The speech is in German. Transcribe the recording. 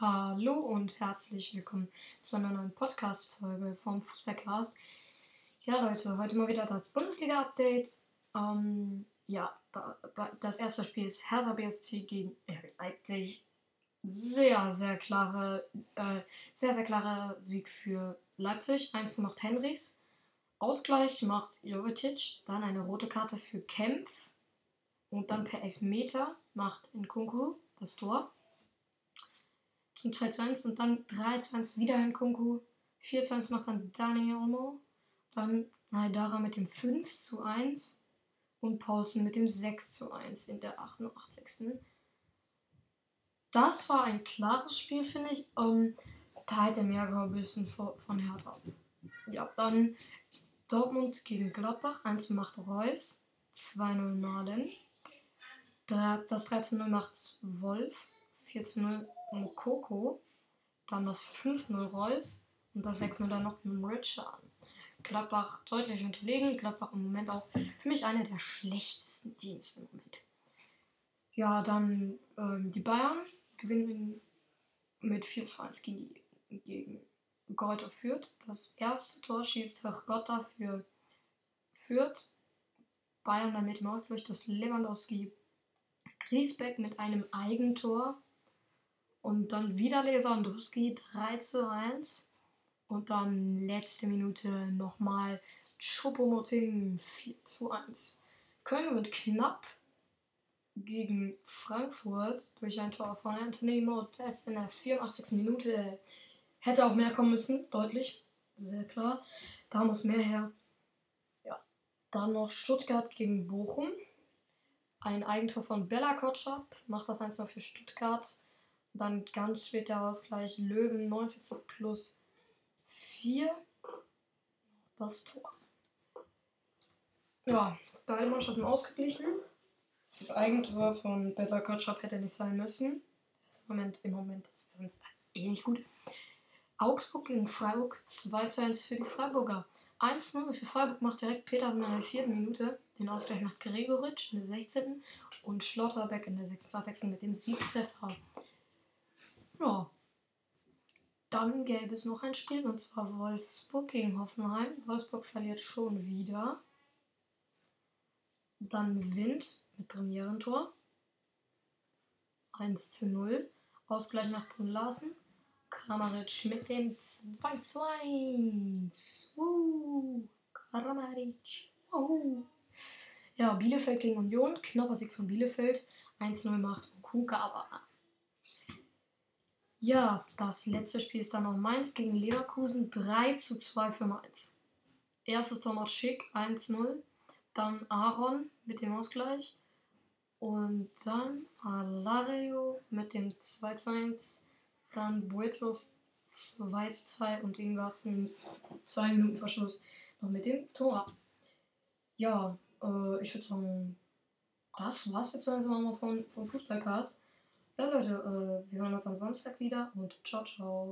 Hallo und herzlich willkommen zu einer neuen Podcast-Folge vom Fußballcast. Ja, Leute, heute mal wieder das Bundesliga-Update. Ähm, ja, das erste Spiel ist Hertha BSC gegen Leipzig. Sehr, sehr klare, äh, sehr, sehr klarer Sieg für Leipzig. Eins macht Henrys. Ausgleich macht Jovetic. Dann eine rote Karte für Kempf. Und dann per Elfmeter macht Nkunku das Tor zum 2 zu 1 und dann 3 zu 1 wieder in Kunku. 4 zu 1 macht dann Dani Olmo. Dann Haidara mit dem 5 zu 1 und Paulsen mit dem 6 zu 1 in der 88. Das war ein klares Spiel, finde ich. Um, da hätte mehr ein bisschen von Hertha. Ja, dann Dortmund gegen Gladbach. 1 macht Reus. 2-0 Malen. Das 3 0 macht Wolf. 4 0 Mokoko, dann das 5-0 Reus und das 6-0 dann noch Richard. Gladbach deutlich unterlegen. Gladbach im Moment auch für mich einer der schlechtesten Teams im Moment. Ja, dann ähm, die Bayern gewinnen mit 4 zu 1 gegen, gegen Gold Fürth. Das erste Tor schießt Hergotta für Fürth. Bayern damit im Ausgleich durch Lewandowski. Griesbeck mit einem Eigentor und dann wieder Lewandowski 3 zu 1. Und dann letzte Minute nochmal Chopomoting 4 zu 1. Köln wird knapp gegen Frankfurt durch ein Tor von Anthony Modest in der 84. Minute. Hätte auch mehr kommen müssen, deutlich. Sehr klar. Da muss mehr her. Ja. Dann noch Stuttgart gegen Bochum. Ein Eigentor von Bella Kotschap macht das 1 für Stuttgart. Dann ganz später Ausgleich Löwen 90 plus 4. Das Tor. Ja, beide Mannschaften ausgeglichen. Das Eigentor von Bella Kotschap hätte nicht sein müssen. Das ist im Moment, im Moment sonst eh nicht gut. Augsburg gegen Freiburg 2 zu 1 für die Freiburger. 1-0 für Freiburg macht direkt Petersen in der vierten Minute. Den Ausgleich macht Gregoritsch in der 16. und Schlotterbeck in der 26. mit dem Siegtreffer. Ja. Dann gäbe es noch ein Spiel und zwar Wolfsburg gegen Hoffenheim. Wolfsburg verliert schon wieder. Dann Wind mit Premierentor. 1 zu 0. Ausgleich nach Brun Larsen. Kramaric mit dem 2 zu 1. Uh, Kramaric. Uh. Ja, Bielefeld gegen Union. Knapper Sieg von Bielefeld. 1-0 macht Kuka, aber ja, das letzte Spiel ist dann noch Mainz gegen Leverkusen 3 zu 2 für Mainz. Erstes Tor macht Schick 1-0. Dann Aaron mit dem Ausgleich. Und dann Alario mit dem 2 zu 1. Dann Buetos 2 zu 2 und Ingwarzen 2 Minuten Verschluss noch mit dem Tor. Ja, äh, ich würde sagen, das war's jetzt langsam mal vom, vom Fußballcast. Ja, Leute, äh, wir hören uns am Samstag wieder und ciao, ciao.